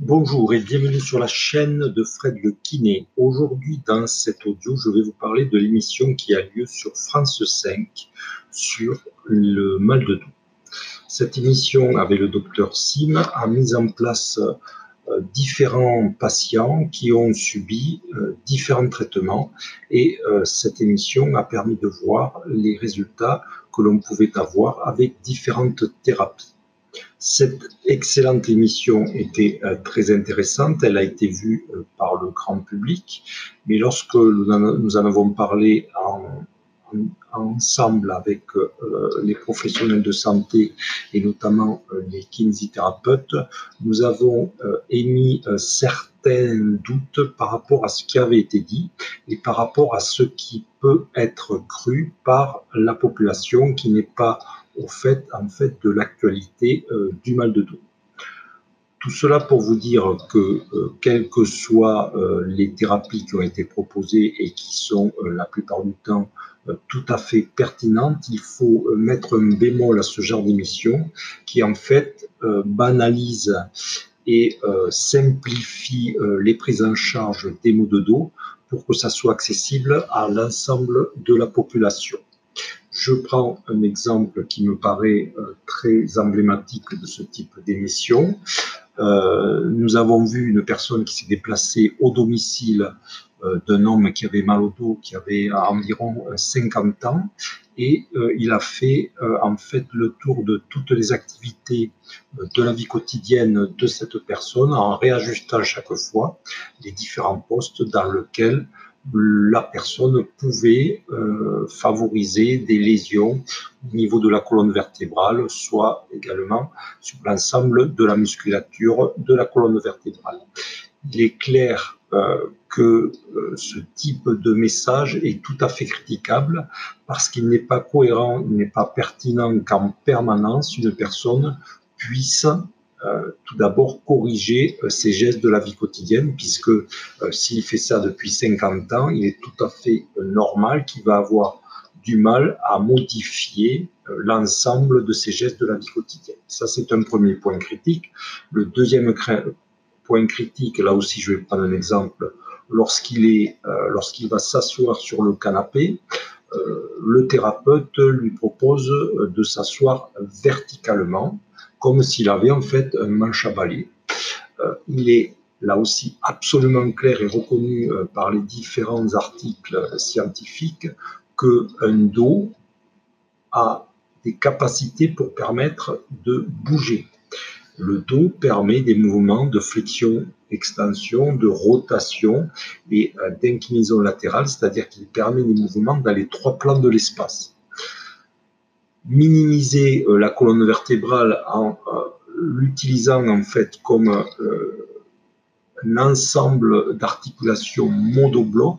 Bonjour et bienvenue sur la chaîne de Fred le Kiné. Aujourd'hui, dans cet audio, je vais vous parler de l'émission qui a lieu sur France 5 sur le mal de dos. Cette émission, avec le docteur Sim, a mis en place euh, différents patients qui ont subi euh, différents traitements et euh, cette émission a permis de voir les résultats que l'on pouvait avoir avec différentes thérapies. Cette excellente émission était euh, très intéressante. Elle a été vue euh, par le grand public. Mais lorsque nous en avons parlé ensemble avec euh, les professionnels de santé et notamment les kinésithérapeutes, nous avons émis certains doutes par rapport à ce qui avait été dit et par rapport à ce qui peut être cru par la population qui n'est pas au fait, en fait de l'actualité euh, du mal de dos. Tout cela pour vous dire que, euh, quelles que soient euh, les thérapies qui ont été proposées et qui sont la plupart du temps tout à fait pertinentes, il faut mettre un bémol à ce genre d'émission qui en fait banalise et simplifie les prises en charge des maux de dos pour que ça soit accessible à l'ensemble de la population. Je prends un exemple qui me paraît euh, très emblématique de ce type d'émission. Euh, nous avons vu une personne qui s'est déplacée au domicile euh, d'un homme qui avait mal au dos, qui avait environ 50 ans, et il a fait en fait le tour de toutes les activités de la vie quotidienne de cette personne en réajustant chaque fois les différents postes dans lesquels la personne pouvait euh, favoriser des lésions au niveau de la colonne vertébrale, soit également sur l'ensemble de la musculature de la colonne vertébrale. Il est clair euh, que euh, ce type de message est tout à fait critiquable parce qu'il n'est pas cohérent, il n'est pas pertinent qu'en permanence une personne puisse euh, tout d'abord corriger euh, ses gestes de la vie quotidienne, puisque euh, s'il fait ça depuis 50 ans, il est tout à fait normal qu'il va avoir du mal à modifier l'ensemble de ses gestes de la vie quotidienne. Ça, c'est un premier point critique. Le deuxième point critique, là aussi, je vais prendre un exemple, lorsqu'il est, lorsqu'il va s'asseoir sur le canapé, le thérapeute lui propose de s'asseoir verticalement comme s'il avait en fait un manche à balai. Euh, il est là aussi absolument clair et reconnu euh, par les différents articles scientifiques qu'un dos a des capacités pour permettre de bouger. Le dos permet des mouvements de flexion, extension, de rotation et euh, d'inclinaison latérale, c'est-à-dire qu'il permet des mouvements dans les trois plans de l'espace. Minimiser euh, la colonne vertébrale en euh, l'utilisant en fait comme un ensemble d'articulations monobloc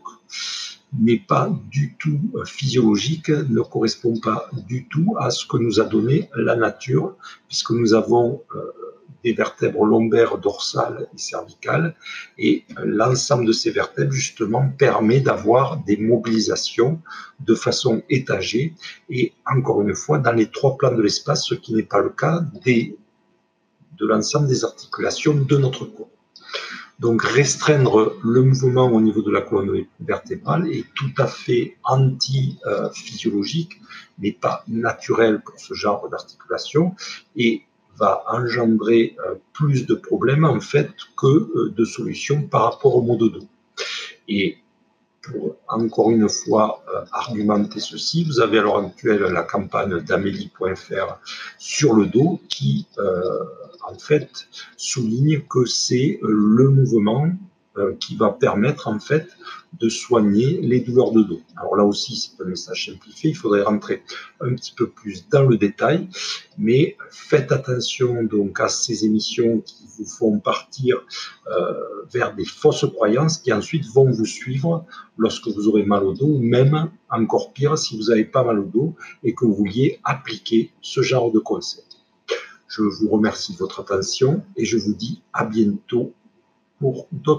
n'est pas du tout physiologique, ne correspond pas du tout à ce que nous a donné la nature, puisque nous avons des vertèbres lombaires, dorsales et cervicales. Et l'ensemble de ces vertèbres, justement, permet d'avoir des mobilisations de façon étagée et, encore une fois, dans les trois plans de l'espace, ce qui n'est pas le cas des, de l'ensemble des articulations de notre corps. Donc restreindre le mouvement au niveau de la colonne vertébrale est tout à fait anti-physiologique, mais pas naturel pour ce genre d'articulation. Et va engendrer euh, plus de problèmes en fait que euh, de solutions par rapport au mot de dos. Et pour encore une fois euh, argumenter ceci, vous avez à l'heure actuelle la campagne d'Amélie.fr sur le dos qui en fait souligne que c'est le mouvement euh, qui va permettre en fait de soigner les douleurs de dos. Alors là aussi, c'est un message simplifié, il faudrait rentrer un petit peu plus dans le détail, mais faites attention donc à ces émissions qui vous font partir euh, vers des fausses croyances qui ensuite vont vous suivre lorsque vous aurez mal au dos, ou même encore pire si vous n'avez pas mal au dos et que vous vouliez appliquer ce genre de conseils. Je vous remercie de votre attention et je vous dis à bientôt pour d'autres